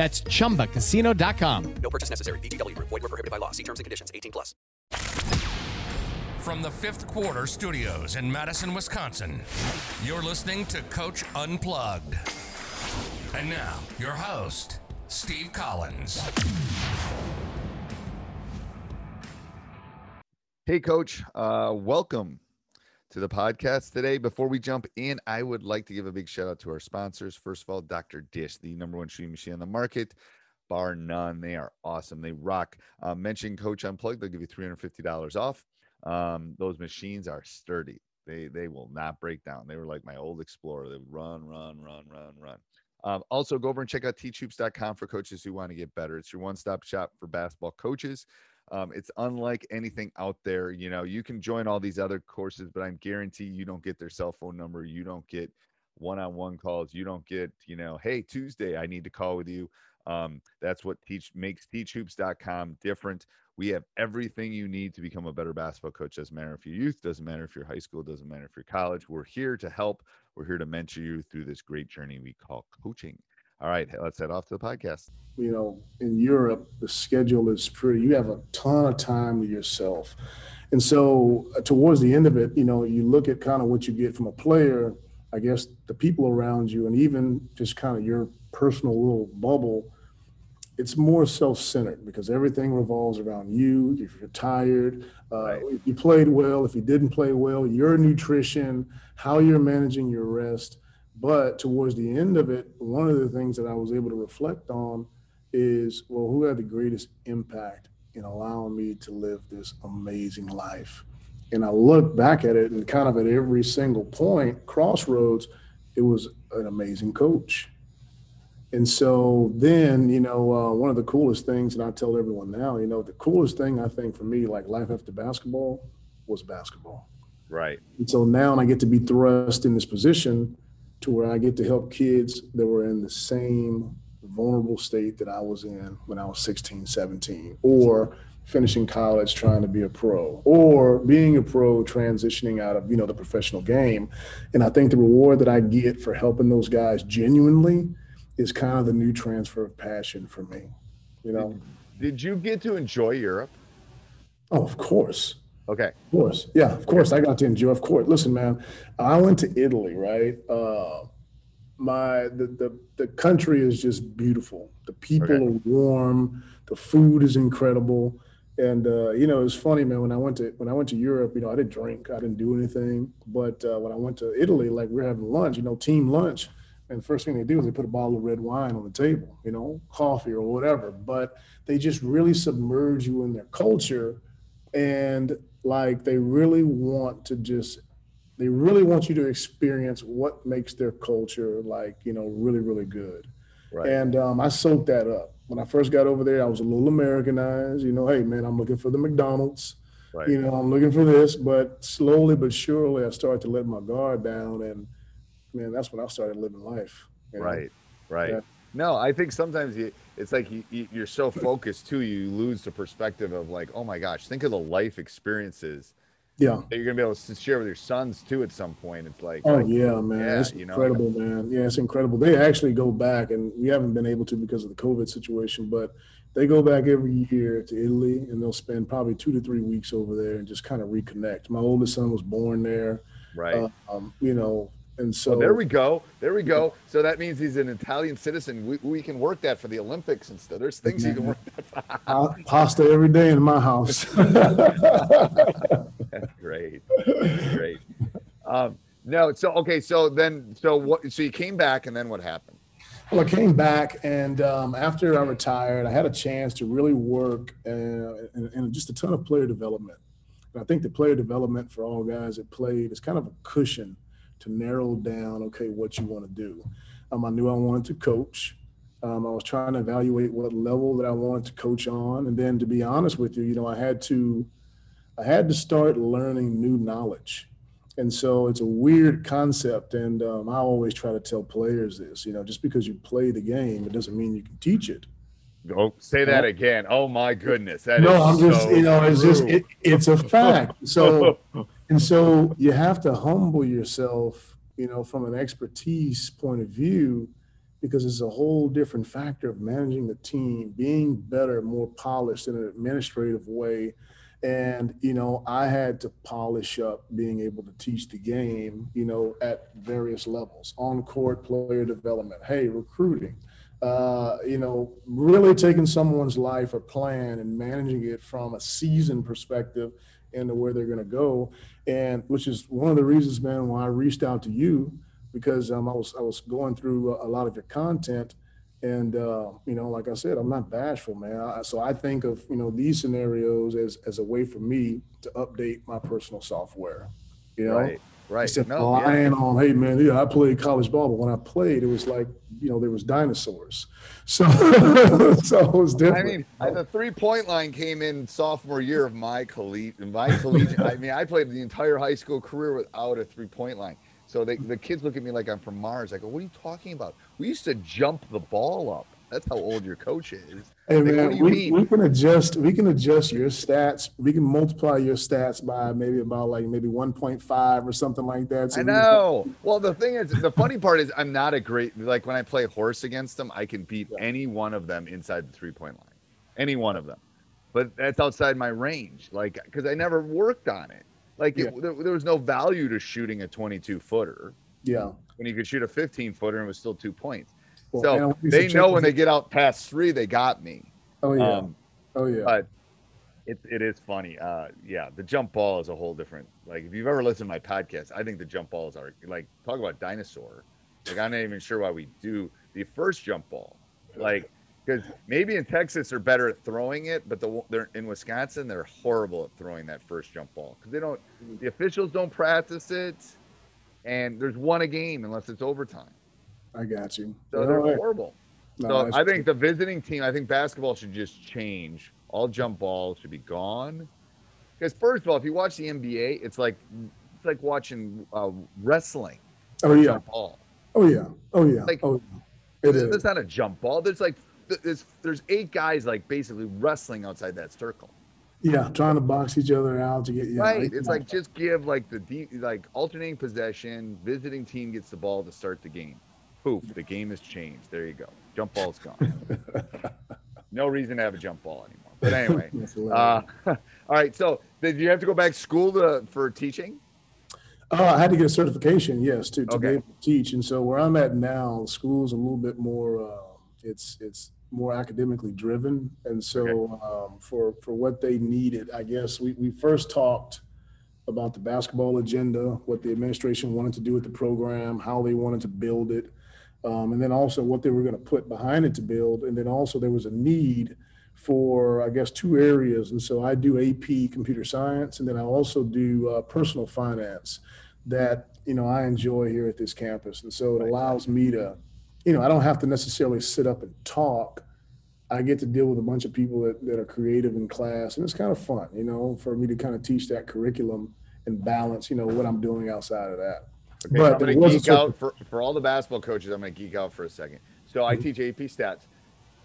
That's ChumbaCasino.com. No purchase necessary. VGW. Void were prohibited by law. See terms and conditions. 18 plus. From the fifth quarter studios in Madison, Wisconsin, you're listening to Coach Unplugged. And now, your host, Steve Collins. Hey, Coach. Uh, welcome to the podcast today. Before we jump in, I would like to give a big shout out to our sponsors. First of all, Dr. Dish, the number one shooting machine on the market, bar none. They are awesome. They rock. Uh, mention Coach Unplugged, they'll give you $350 off. Um, those machines are sturdy. They they will not break down. They were like my old Explorer. They would run, run, run, run, run. Um, also, go over and check out teachhoops.com for coaches who want to get better. It's your one stop shop for basketball coaches. Um, it's unlike anything out there. You know, you can join all these other courses, but I'm guarantee you don't get their cell phone number. You don't get one-on-one calls. You don't get, you know, hey, Tuesday, I need to call with you. Um, that's what teach makes teachhoops.com different. We have everything you need to become a better basketball coach. Doesn't matter if you're youth, doesn't matter if you're high school, doesn't matter if you're college. We're here to help. We're here to mentor you through this great journey we call coaching. All right, let's head off to the podcast. You know, in Europe, the schedule is pretty, you have a ton of time to yourself. And so, uh, towards the end of it, you know, you look at kind of what you get from a player, I guess the people around you, and even just kind of your personal little bubble, it's more self-centered because everything revolves around you. If you're tired, uh, right. if you played well, if you didn't play well, your nutrition, how you're managing your rest. But towards the end of it, one of the things that I was able to reflect on is, well, who had the greatest impact in allowing me to live this amazing life? And I look back at it and kind of at every single point, crossroads, it was an amazing coach. And so then, you know, uh, one of the coolest things, and I tell everyone now, you know, the coolest thing I think for me, like life after basketball, was basketball. Right. And so now I get to be thrust in this position to where I get to help kids that were in the same vulnerable state that I was in when I was 16, 17, or finishing college trying to be a pro, or being a pro transitioning out of, you know, the professional game. And I think the reward that I get for helping those guys genuinely is kind of the new transfer of passion for me. You know. Did you get to enjoy Europe? Oh, of course. Okay. Of course. Yeah, of course. I got to enjoy. Of course. Listen, man, I went to Italy, right? Uh, my the, the the country is just beautiful. The people okay. are warm. The food is incredible. And uh, you know, it's funny, man. When I went to when I went to Europe, you know, I didn't drink, I didn't do anything. But uh, when I went to Italy, like we are having lunch, you know, team lunch, and the first thing they do is they put a bottle of red wine on the table, you know, coffee or whatever. But they just really submerge you in their culture, and like they really want to just they really want you to experience what makes their culture like you know really really good right. and um, i soaked that up when i first got over there i was a little americanized you know hey man i'm looking for the mcdonald's right. you know i'm looking for this but slowly but surely i started to let my guard down and man that's when i started living life you know? right right yeah. no i think sometimes you it's like you, you, you're so focused too, you lose the perspective of like, oh my gosh, think of the life experiences Yeah. that you're gonna be able to share with your sons too at some point. It's like, Oh yeah, man, Yeah, it's you know. incredible, man. Yeah, it's incredible. They actually go back, and we haven't been able to because of the COVID situation, but they go back every year to Italy, and they'll spend probably two to three weeks over there and just kind of reconnect. My oldest son was born there, right. uh, um, you know, and so Well, there we go. There we go. So that means he's an Italian citizen. We, we can work that for the Olympics and stuff. There's things you can work that for. Pasta every day in my house. That's great. great. Um, no, so okay, so then so what so you came back and then what happened? Well, I came back, and um, after I retired, I had a chance to really work uh, and, and just a ton of player development. And I think the player development for all guys that played is kind of a cushion to narrow down, okay, what you want to do. Um, I knew I wanted to coach. Um, I was trying to evaluate what level that I wanted to coach on, and then to be honest with you, you know, I had to, I had to start learning new knowledge. And so it's a weird concept. And um, I always try to tell players this, you know, just because you play the game, it doesn't mean you can teach it. Oh, say that again. Oh my goodness. That no, I'm just, so you know, it's just, it, it's a fact. So, and so you have to humble yourself, you know, from an expertise point of view, because it's a whole different factor of managing the team, being better, more polished in an administrative way. And, you know, I had to polish up being able to teach the game, you know, at various levels on court player development, hey, recruiting, uh, you know, really taking someone's life or plan and managing it from a season perspective into where they're going to go. And which is one of the reasons, man, why I reached out to you because um, I was I was going through a, lot of your content, and uh, you know, like I said, I'm not bashful, man. I, so I think of you know these scenarios as as a way for me to update my personal software. You know, Right. Right. instead No, yeah. relying on, hey man, yeah, I played college ball, but when I played, it was like you know there was dinosaurs. So so it was different. I mean, the three point line came in sophomore year of my collegiate. My collegiate. I mean, I played the entire high school career without a three point line. So they, the kids look at me like I'm from Mars. I go, "What are you talking about? We used to jump the ball up. That's how old your coach is." Hey man, we, we can adjust. We can adjust your stats. We can multiply your stats by maybe about like maybe 1.5 or something like that. So I we- know. Well, the thing is, the funny part is, I'm not a great like when I play horse against them, I can beat any one of them inside the three point line, any one of them. But that's outside my range, like because I never worked on it. Like it, Yeah. there, there was no value to shooting a 22 footer Yeah. when you could shoot a 15 footer and it was still two points. Well, so they know when they get out past three, they got me. Oh yeah. Um, oh yeah. but it, it is funny. Uh, yeah, the jump ball is a whole different. Like if you've ever listened to my podcast, I think the jump balls are like talk about dinosaur. Like I'm not even sure why we do the first jump ball. Like because maybe in Texas they're better at throwing it, but the they're in Wisconsin they're horrible at throwing that first jump ball because they don't. The officials don't practice it, and there's one a game unless it's overtime. I got you. So they're right. horrible. No, So I think the visiting team, I think basketball should just change. All jump balls should be gone. Because first of all, if you watch the NBA, it's like it's like watching uh, wrestling. Oh yeah. Ball. Oh yeah. Oh yeah. Like- oh, it is. That's not a jump ball. There's like there's there's eight guys like basically wrestling outside that circle. Yeah, trying to box each other out to get yeah. right. It's like just give like the de- like alternating possession. Visiting team gets the ball to start the game. Poof, the game has changed. There you go. Jump ball's gone. no reason to have a jump ball anymore. But anyway, uh, all right. So did you have to go back to school to, for teaching? Uh, I had to get a certification, yes, to, to be able to teach. And so where I'm at now, school's a little bit more, uh, it's it's more academically driven. And so um, for for what they needed, I guess we, we first talked about the basketball agenda, what the administration wanted to do with the program, how they wanted to build it, um, and then also what they were going to put behind it to build. And then also there was a need for, I guess, two areas. And so I do AP computer science, and then I also do uh, personal finance that, you know, I enjoy here at this campus. And so it allows me to, you know, I don't have to necessarily sit up and talk. I get to deal with a bunch of people that, that are creative in class, and it's kind of fun, you know, for me to kind of teach that curriculum and balance, you know, what I'm doing outside of that. Okay, But I'm going to geek out for, for all the basketball coaches. I'm going to geek out for a second. So I teach AP stats.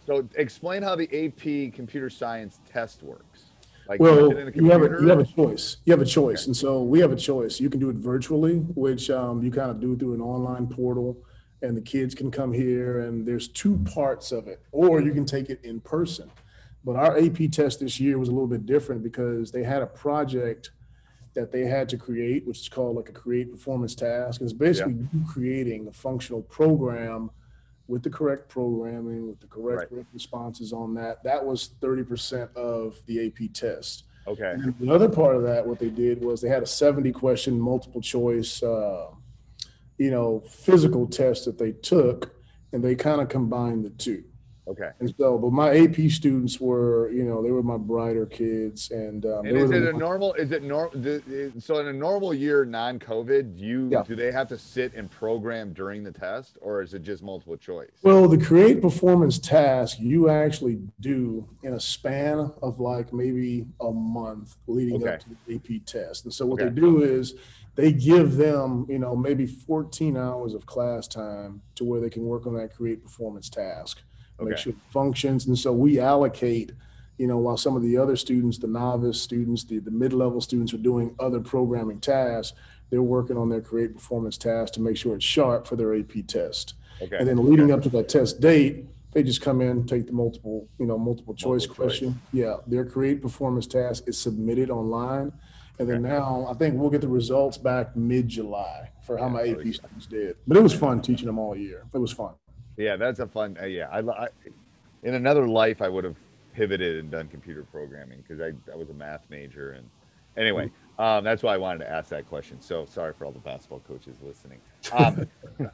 So explain how the AP computer science test works. Like Well, punch it in a you have a, you have a choice. You have a choice. And so we have a choice. You can do it virtually, which um, you kind of do through an online portal and the kids can come here and there's two parts of it, or you can take it in person. But our AP test this year was a little bit different because they had a project that they had to create, which is called like a create performance task. It's basically you creating a functional program with the correct programming, with the correct responses on that. That was 30% of the AP test. Okay. And the other part of that, what they did was they had a 70 question multiple choice, uh, you know, physical test that they took, and they kind of combined the two. Okay. And so, but my AP students were, you know, they were my brighter kids, and um, And is it a ones- normal? Is it normal? So in a normal year, non-COVID, do you Yeah. do they have to sit and program during the test, or is it just multiple choice? Well, the create performance task you actually do in a span of like maybe a month leading Okay. up to the AP test. And so what Okay. they do is they give them, you know, maybe 14 hours of class time to where they can work on that create performance task, make sure it functions. And so we allocate, you know, while some of the other students, the novice students, the, the mid-level students are doing other programming tasks, they're working on their create performance task to make sure it's sharp for their AP test. Okay. And then leading up to that test date, they just come in, take the multiple, you know, multiple choice Multiple choice. question. Yeah, their create performance task is submitted online. And then now I think we'll get the results back mid-July for how my AP students did. But it was fun teaching them all year. It was fun. Yeah, that's a fun. Uh, yeah, I, I in another life I would have pivoted and done computer programming because I, I was a math major and anyway, um, that's why I wanted to ask that question. So sorry for all the basketball coaches listening. Um,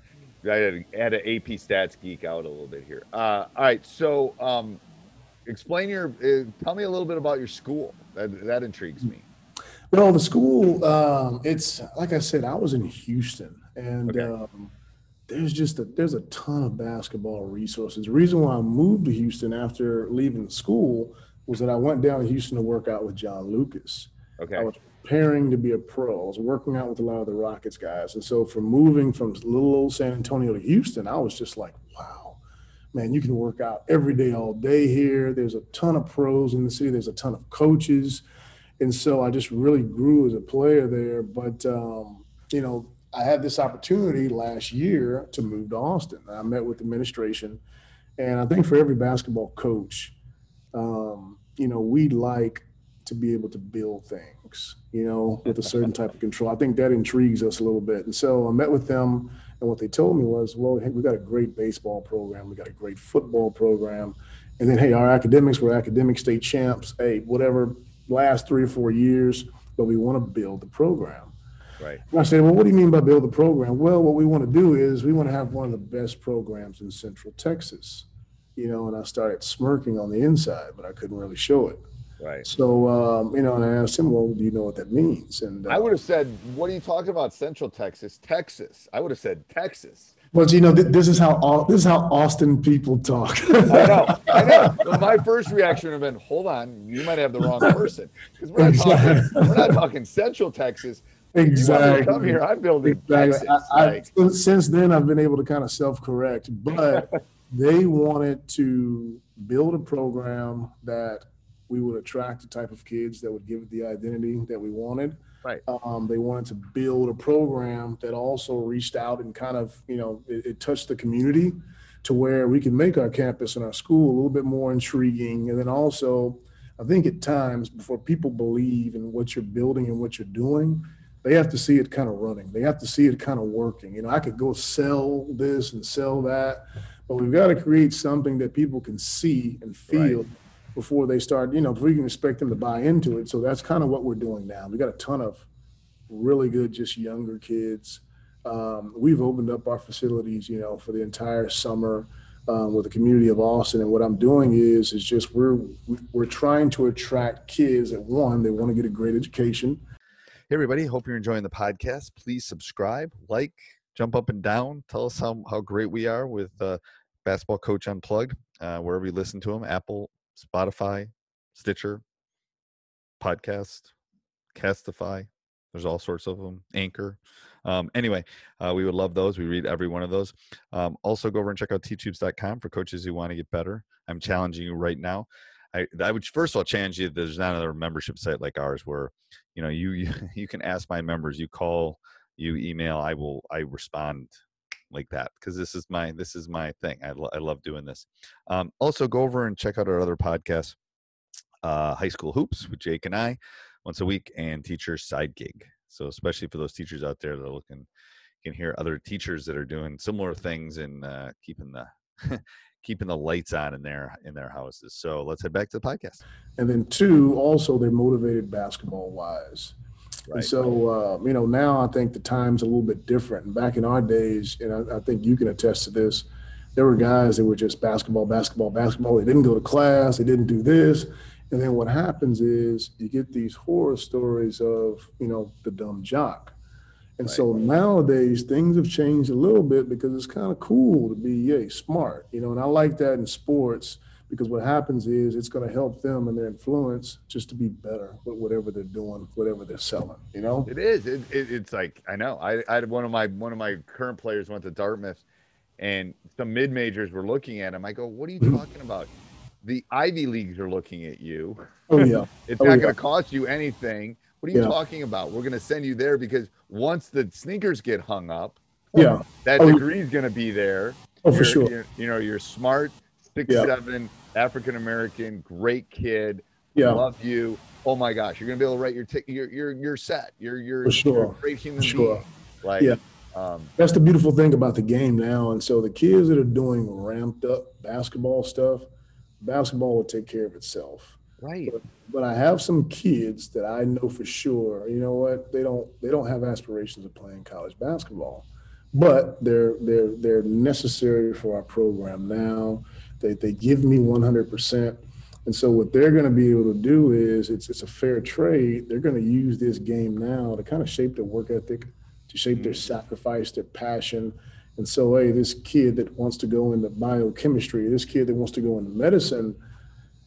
I had, had an AP stats geek out a little bit here. Uh, all right, so um, explain your. Uh, tell me a little bit about your school. That that intrigues me. Well, the school, um, it's like I said, I was in Houston, and Okay. There's just a, there's a ton of basketball resources. The reason why I moved to Houston after leaving school was that I went down to Houston to work out with John Lucas. Okay. I was preparing to be a pro. I was working out with a lot of the Rockets guys, and so from moving from little old San Antonio to Houston, I was just like, wow, man, you can work out every day, all day here. There's a ton of pros in the city. There's a ton of coaches and so I just really grew as a player there. But um, you know, I had this opportunity last year to move to Austin. I met with administration, and I think for every basketball coach, um, you know, we like to be able to build things, you know, with a certain type of control. I think that intrigues us a little bit. And so I met with them, and what they told me was, well, hey, we got a great baseball program, we got a great football program, and then hey, our academics, we're academic state champs. Hey, whatever last three or four years, but we want to build the program. Right. And I said, well, what do you mean by build the program? Well, what we want to do is we want to have one of the best programs in Central Texas, you know. And I started smirking on the inside, but I couldn't really show it. Right. So, um, you know, and I asked him, well, do you know what that means? And uh, I would have said, "What are you talking about? Central Texas, Texas." I would have said Texas. But you know, th- this is how this is how Austin people talk. I know, I know. But my first reaction would have been, "Hold on, you might have the wrong person," because we're not talking, we're not talking Central Texas. You want me to exactly. Come here. I'm building Exactly. I, I, since- since then, I've been able to kind of self-correct, but they wanted to build a program that we would attract the type of kids that would give it the identity that we wanted. right. Um, they wanted to build a program that also reached out and kind of, you know, it, it touched the community to where we can make our campus and our school a little bit more intriguing. And then also, I think at times before people believe in what you're building and what you're doing, they have to see it kind of running. They have to see it kind of working. You know, I could go sell this and sell that, but we've got to create something that people can see and feel before they start, you know, before you can expect them to buy into it. So that's kind of what we're doing now. We got a ton of really good, just younger kids. Um, we've opened up our facilities, you know, for the entire summer um, with the community of Austin. And what I'm doing is, is just we're we're trying to attract kids that one, they want to get a great education. Hey, everybody. Hope you're enjoying the podcast. Please subscribe, like, jump up and down. Tell us how, how great we are with uh, Basketball Coach Unplugged, uh, wherever you listen to them Apple, Spotify, Stitcher, Podcast, Castify, There's all sorts of them. Anchor. Um, anyway, uh, we would love those. We read every one of those. Um, also, go over and check out teachhoops.com for coaches who want to get better. I'm challenging you right now. I, I would first of all challenge you. There's not another membership site like ours where, you know, you you, you can ask my members. You call, you email. I will. I respond like that because this is my this is my thing. I, lo- I love doing this. Um, also, go over and check out our other podcasts, uh, High School Hoops with Jake and I, once a week, and Teacher Side Gig. So especially for those teachers out there that are looking, can hear other teachers that are doing similar things and uh, keeping the keeping the lights on in their in their houses. So let's head back to the podcast. And then two, also they're motivated basketball wise. Right. And so, uh, you know, now I think the time's a little bit different. And back in our days, and I, I think you can attest to this, there were guys that were just basketball, basketball, basketball. They didn't go to class, they didn't do this. And then what happens is you get these horror stories of, you know, the dumb jock. And so nowadays things have changed a little bit because it's kind of cool to be, yay, smart, you know, and I like that in sports because what happens is it's going to help them and their influence just to be better with whatever they're doing, whatever they're selling, you know? It is. It, it, it's like I know. I, I had one of my one of my current players went to Dartmouth, and some mid majors were looking at him. I go, "What are you talking about? The Ivy leagues are looking at you. Oh, yeah. it's Oh, not yeah. going to cost you anything. What are you Yeah. talking about? We're going to send you there because once the sneakers get hung up, Yeah. that Oh, degree is going to be there. Oh, for You're- sure. you're- know, you're smart, six Yeah. seven, African American, great kid. Yeah. love you. Oh my gosh, you're gonna be able to write your ticket. You're you're you're set. You're you're, For sure. you're a great human For sure. being. Like Yeah. um, That's the beautiful thing about the game now. And so the kids that are doing ramped up basketball stuff, basketball will take care of itself. Right. But I have some kids that I know for sure, you know what, they don't they don't have aspirations of playing college basketball. But they're they're they're necessary for our program now. They they give me 100%. And so what they're going to be able to do is it's it's a fair trade. They're going to use this game now to kind of shape their work ethic, to shape their mm-hmm. sacrifice, their passion. And so, hey, this kid that wants to go into biochemistry, this kid that wants to go into medicine,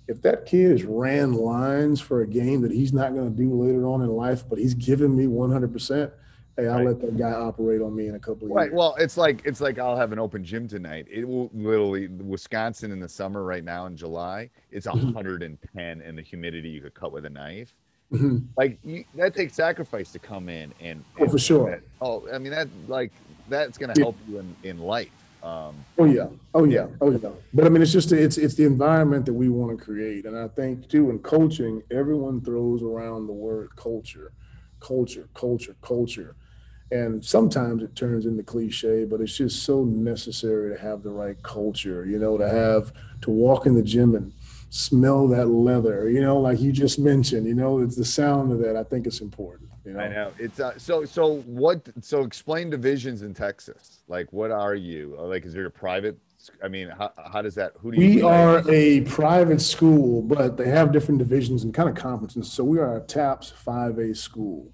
if that kid has ran lines for a game that he's not going to do later on in life, but he's giving me 100%, hey, I'll Right. let that guy operate on me in a couple of Right. years. Right. Well, it's like it's like I'll have an open gym tonight. It will literally Wisconsin in the summer right now in July. It's Mm-hmm. 110 and the humidity you could cut with a knife. Mhm. Like you, that takes sacrifice to come in and, Oh, for sure. that- oh, I mean that like that's gonna Yeah. help you in in life. Um, Oh yeah, oh yeah, oh yeah. But I mean, it's just it's it's the environment that we want to create, and I think too in coaching, everyone throws around the word culture, culture, culture, culture, and sometimes it turns into cliche, but it's just so necessary to have the right culture. You know, to have to walk in the gym and smell that leather. You know, like you just mentioned. You know, it's the sound of that. I think it's important. You know, I know it's uh, so so what so explain divisions in Texas like what are you Uh, like is there a private I mean how, how does that who do you We play? are a private school, but they have different divisions and kind of conferences. So we are a TAPPS 5A school.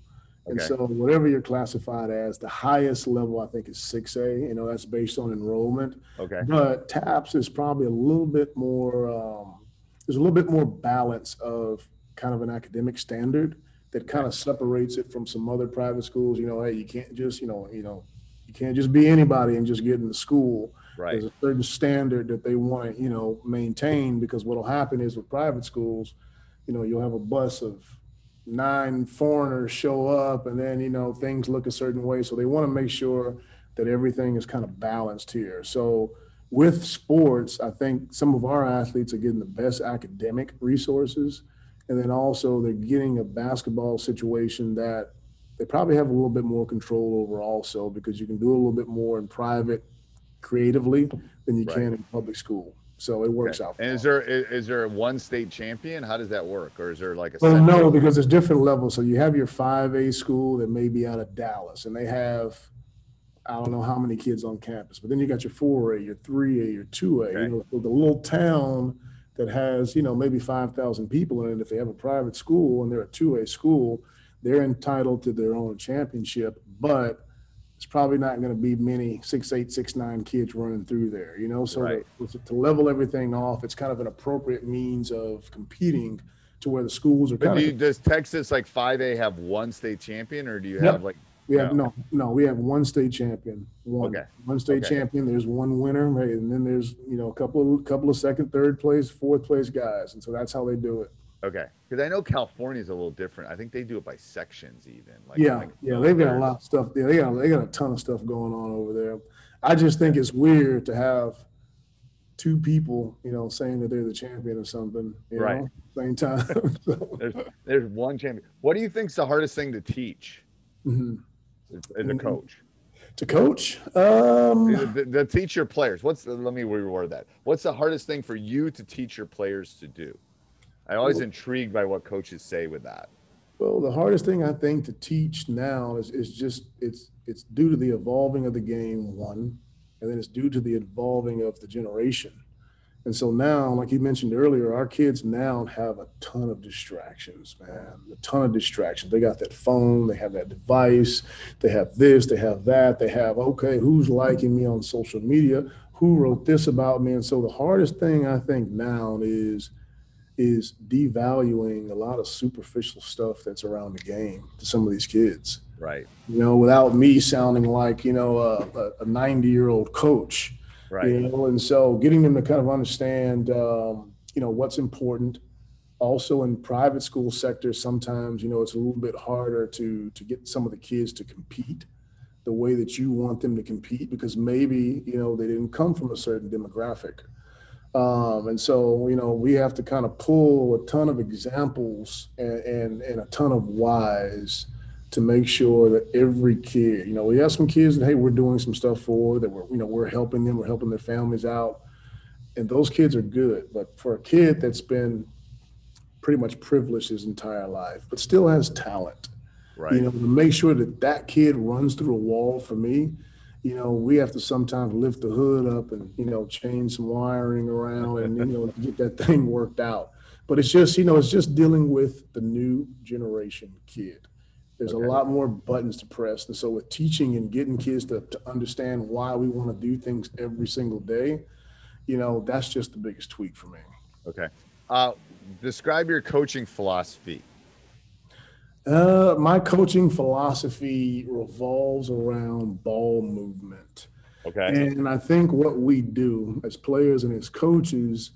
And so whatever you're classified as, the highest level I think is 6A. You know, that's based on enrollment. okay But TAPPS is probably a little bit more, um, there's a little bit more balance of kind of an academic standard that kind of separates it from some other private schools. You know, hey, you can't just, you know, you know, you can't just be anybody and just get into school. right There's a certain standard that they want to, you know, maintain because what'll happen is with private schools, you know, you'll have a bus of nine foreigners show up and then, you know, things look a certain way. So they want to make sure that everything is kind of balanced here. So with sports, I think some of our athletes are getting the best academic resources. And then also they're getting a basketball situation that they probably have a little bit more control over also because you can do a little bit more in private creatively than you Right. can in public school. So it works out. and is there is, is there a one state champion how does that work or is there like a Well, no, because there's different levels. So you have your 5A school that may be out of Dallas, and they have, I don't know how many kids on campus, but then you got your 4A, your 3A, your 2A. Okay. You know, so the little town that has, you know, maybe 5,000 people in it, if they have a private school and they're a 2A school, they're entitled to their own championship, but it's probably not going to be many six eight six nine kids running through there you know so Right. to, to level everything off it's kind of an appropriate means of competing to where the schools are But do you, does Texas like 5A have one state champion, or do you have like We have no, no, we have one state champion, one, Okay. one state Okay. champion. There's one winner, right, and then there's you know a couple, of couple of second, third place, fourth place guys, and so that's how they do it. okay? Because I know California is a little different. I think they do it by sections, even. Like yeah, like yeah, they've got a lot of stuff. Yeah, they got they got a ton of stuff going on over there. I just think it's weird to have two people, you know, saying that they're the champion or something. You Right. Know, same time. So, There's there's one champion. What do you think's the hardest thing to teach mhm. As, a coach? To coach, um, to- to teach your players. What's the, let me reword that. What's the hardest thing for you to teach your players to do? I'm always intrigued by what coaches say with that. Well, the hardest thing I think to teach now is, is just it's it's due to the evolving of the game, one, and then it's due to the evolving of the generation. And so now, like you mentioned earlier, our kids now have a ton of distractions, man. A ton of distractions. They got that phone, they have that device, they have this, they have that, they have, okay, who's liking me on social media? Who wrote this about me? And so the hardest thing I think now is is devaluing a lot of superficial stuff that's around the game to some of these kids. Right. You know, without me sounding like you know a, a 90 year old coach. Right. You know, and so getting them to kind of understand, um, you know, what's important. Also, in private school sectors, sometimes you know it's a little bit harder to to get some of the kids to compete the way that you want them to compete because maybe you know they didn't come from a certain demographic. Um, and so, you know, we have to kind of pull a ton of examples and, and, and a ton of whys to make sure that every kid, you know, we have some kids that, hey, we're doing some stuff for that we're, you know, we're helping them, we're helping their families out. And those kids are good. But for a kid that's been pretty much privileged his entire life, but still has talent, Right. you know, to make sure that that kid runs through a wall for me, you know, we have to sometimes lift the hood up and, you know, change some wiring around and, you know, get that thing worked out. But it's just, you know, it's just dealing with the new generation kid. There's Okay. a lot more buttons to press. And so with teaching and getting kids to, to understand why we want to do things every single day, you know, that's just the biggest tweak for me. Okay. Uh, describe your coaching philosophy. Uh, my coaching philosophy revolves around ball movement. Okay. And I think what we do as players and as coaches,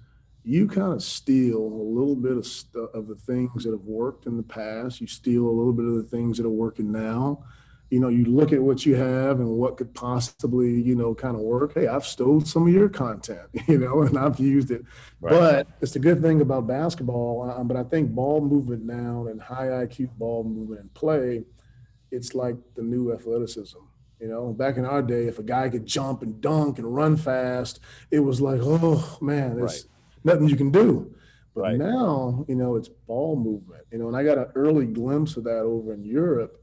you kind of steal a little bit of stu- of the things that have worked in the past. You steal a little bit of the things that are working now. You know, you look at what you have and what could possibly, you know, kind of work. Hey, I've stole some of your content, you know, and I've used it. Right. But it's a good thing about basketball. Uh, but I think ball movement now and high IQ ball movement and play, it's like the new athleticism. You know, back in our day, if a guy could jump and dunk and run fast, it was like, oh man, there's nothing you can do. But Right. now, you know, it's ball movement. You know, and I got an early glimpse of that over in Europe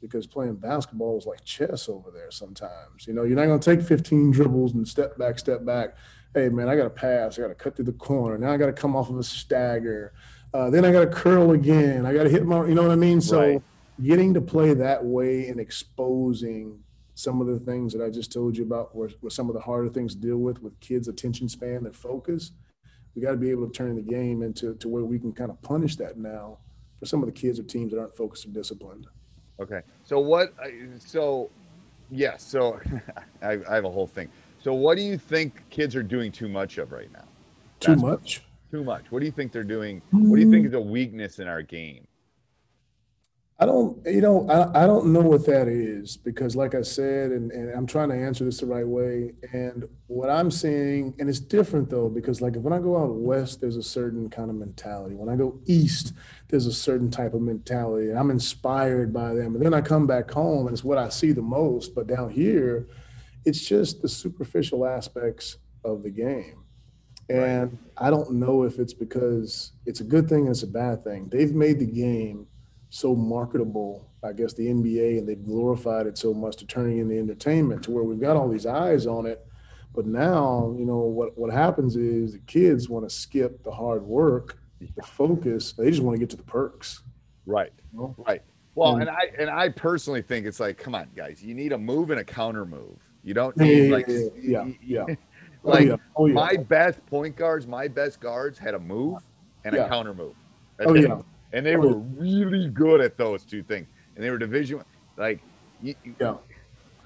because playing basketball was like chess over there sometimes. You know, you're not going to take 15 dribbles and step back, step back. Hey, man, I got to pass. I got to cut through the corner. Now I got to come off of a stagger. Uh, then I got to curl again. I got to hit my, you know what I mean? So Right. getting to play that way and exposing some of the things that I just told you about were, were some of the harder things to deal with with kids' attention span and focus. We got to be able to turn the game into to where we can kind of punish that now for some of the kids or teams that aren't focused or disciplined. Okay. So what? Uh, so, yes. So I, I have a whole thing. So what do you think kids are doing too much of right now? Too much. Too much. What do you think they're doing? What do you think is a weakness in our game? I don't, you know, I, I don't know what that is because, like I said, and, and I'm trying to answer this the right way. And what I'm seeing, and it's different though, because like when I go out west, there's a certain kind of mentality. When I go east, there's a certain type of mentality. And I'm inspired by them. And then I come back home and it's what I see the most. But down here, it's just the superficial aspects of the game. And I don't know if it's because it's a good thing and it's a bad thing. They've made the game so marketable, I guess the NBA, and they've glorified it so much to turning into entertainment to where we've got all these eyes on it. But now, you know, what, what happens is the kids want to skip the hard work, the focus. They just want to get to the perks. Right. you know? Right. Well, And- and I and I personally think it's like, come on, guys, you need a move and a counter move. You don't need like, yeah, yeah, yeah. Oh, like yeah. Oh, yeah. my best point guards, my best guards had a move and a counter move. Oh, That's Oh it. yeah, And they were really good at those two things. And they were division like you, you yeah.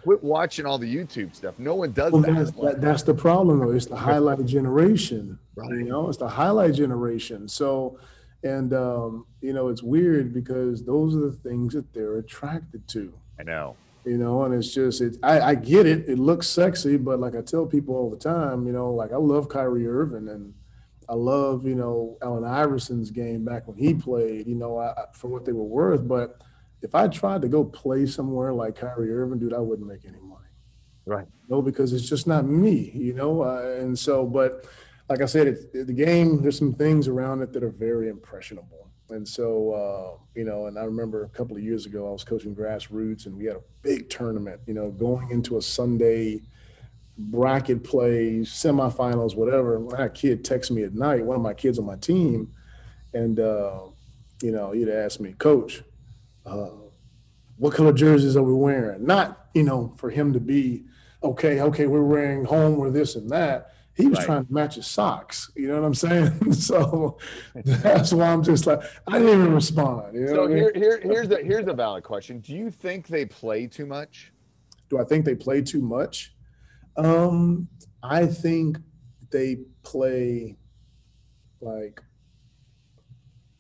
quit watching all the YouTube stuff. No one does Well, that. that's, that, that's the problem, though. It's the highlight generation. Right. You know, it's the highlight generation. So, and um, you know, it's weird because those are the things that they're attracted to. I know. You know, and it's just it. I, I get it. It looks sexy, but like I tell people all the time, you know, like I love Kyrie Irving and I love you know Allen Iverson's game back when he played. You know, I, for what they were worth, but if I tried to go play somewhere like Kyrie Irving, dude, I wouldn't make any money. Right. No, because it's just not me, you know. Uh, and so, but like I said, it's, the game. There's some things around it that are very impressionable. And so, uh, you know, and I remember a couple of years ago, I was coaching grassroots, and we had a big tournament. You know, going into a Sunday bracket play, semifinals, whatever. And I had a kid text me at night, one of my kids on my team, and uh, you know, he'd ask me, Coach, uh, what color jerseys are we wearing? Not, you know, for him to be, okay, okay, we're wearing home or this and that. He was Right. trying to match his socks. You know what I'm saying? so that's why I'm just like, I didn't even respond. You know So what I mean? here, here, here's a here's a valid question. Do you think they play too much? Do I think they play too much? Um, I think they play like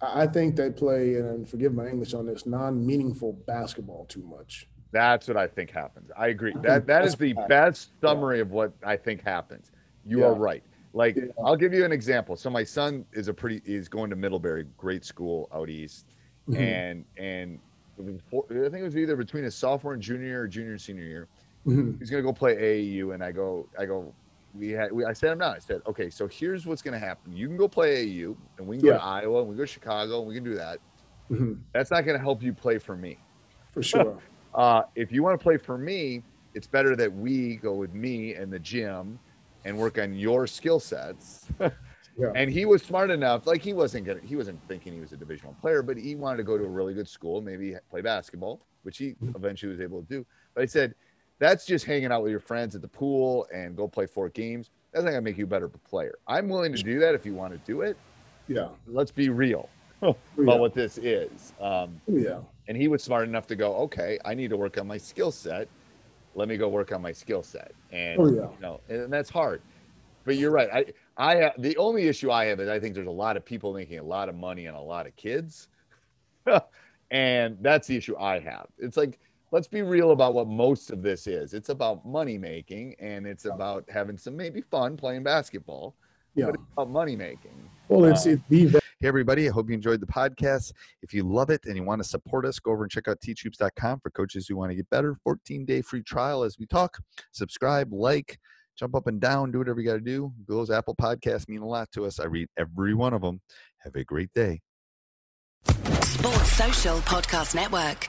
I think they play, and forgive my English on this, non-meaningful basketball too much. That's what I think happens. I agree. I That that is the what best summary of what I think happens. You are right. Like Yeah. I'll give you an example. So my son is a pretty is going to Middlebury, great school out east, Mhm. and and four- I think it was either between his sophomore and junior year or junior and senior year. Mhm. He's gonna go play AAU, and I go I go. We had we, I sat him down. I said, okay, so here's what's gonna happen. You can go play AAU, and we can go to Iowa, and we can go to Chicago, and we can do that. Mhm. That's not gonna help you play for me. For sure. Uh, if you want to play for me, it's better that we go with me and the gym and work on your skill sets. Yeah. and he was smart enough, like he wasn't gonna, he wasn't thinking he was a divisional player, but he wanted to go to a really good school, maybe play basketball, which he Mm-hmm. eventually was able to do. But I said, that's just hanging out with your friends at the pool and go play four games. That's not gonna make you a better player. I'm willing to do that if you want to do it. Yeah. Let's be real about Yeah. what this is. Um, Yeah. and he was smart enough to go, okay, I need to work on my skill set. Let me go work on my skill set. And Oh, yeah. you know, and that's hard. But you're right. I I have the only issue I have is I think there's a lot of people making a lot of money and a lot of kids. and that's the issue I have. It's like let's be real about what most of this is. It's about money making and it's about having some maybe fun playing basketball. Yeah. But it's about money making. Well, it's Uh, it be Hey, everybody. I hope you enjoyed the podcast. If you love it and you want to support us, go over and check out teachhoops.com for coaches who want to get better. 14 day free trial as we talk. Subscribe, like, jump up and down, do whatever you got to do. Those Apple podcasts mean a lot to us. I read every one of them. Have a great day. Sports Social Podcast Network.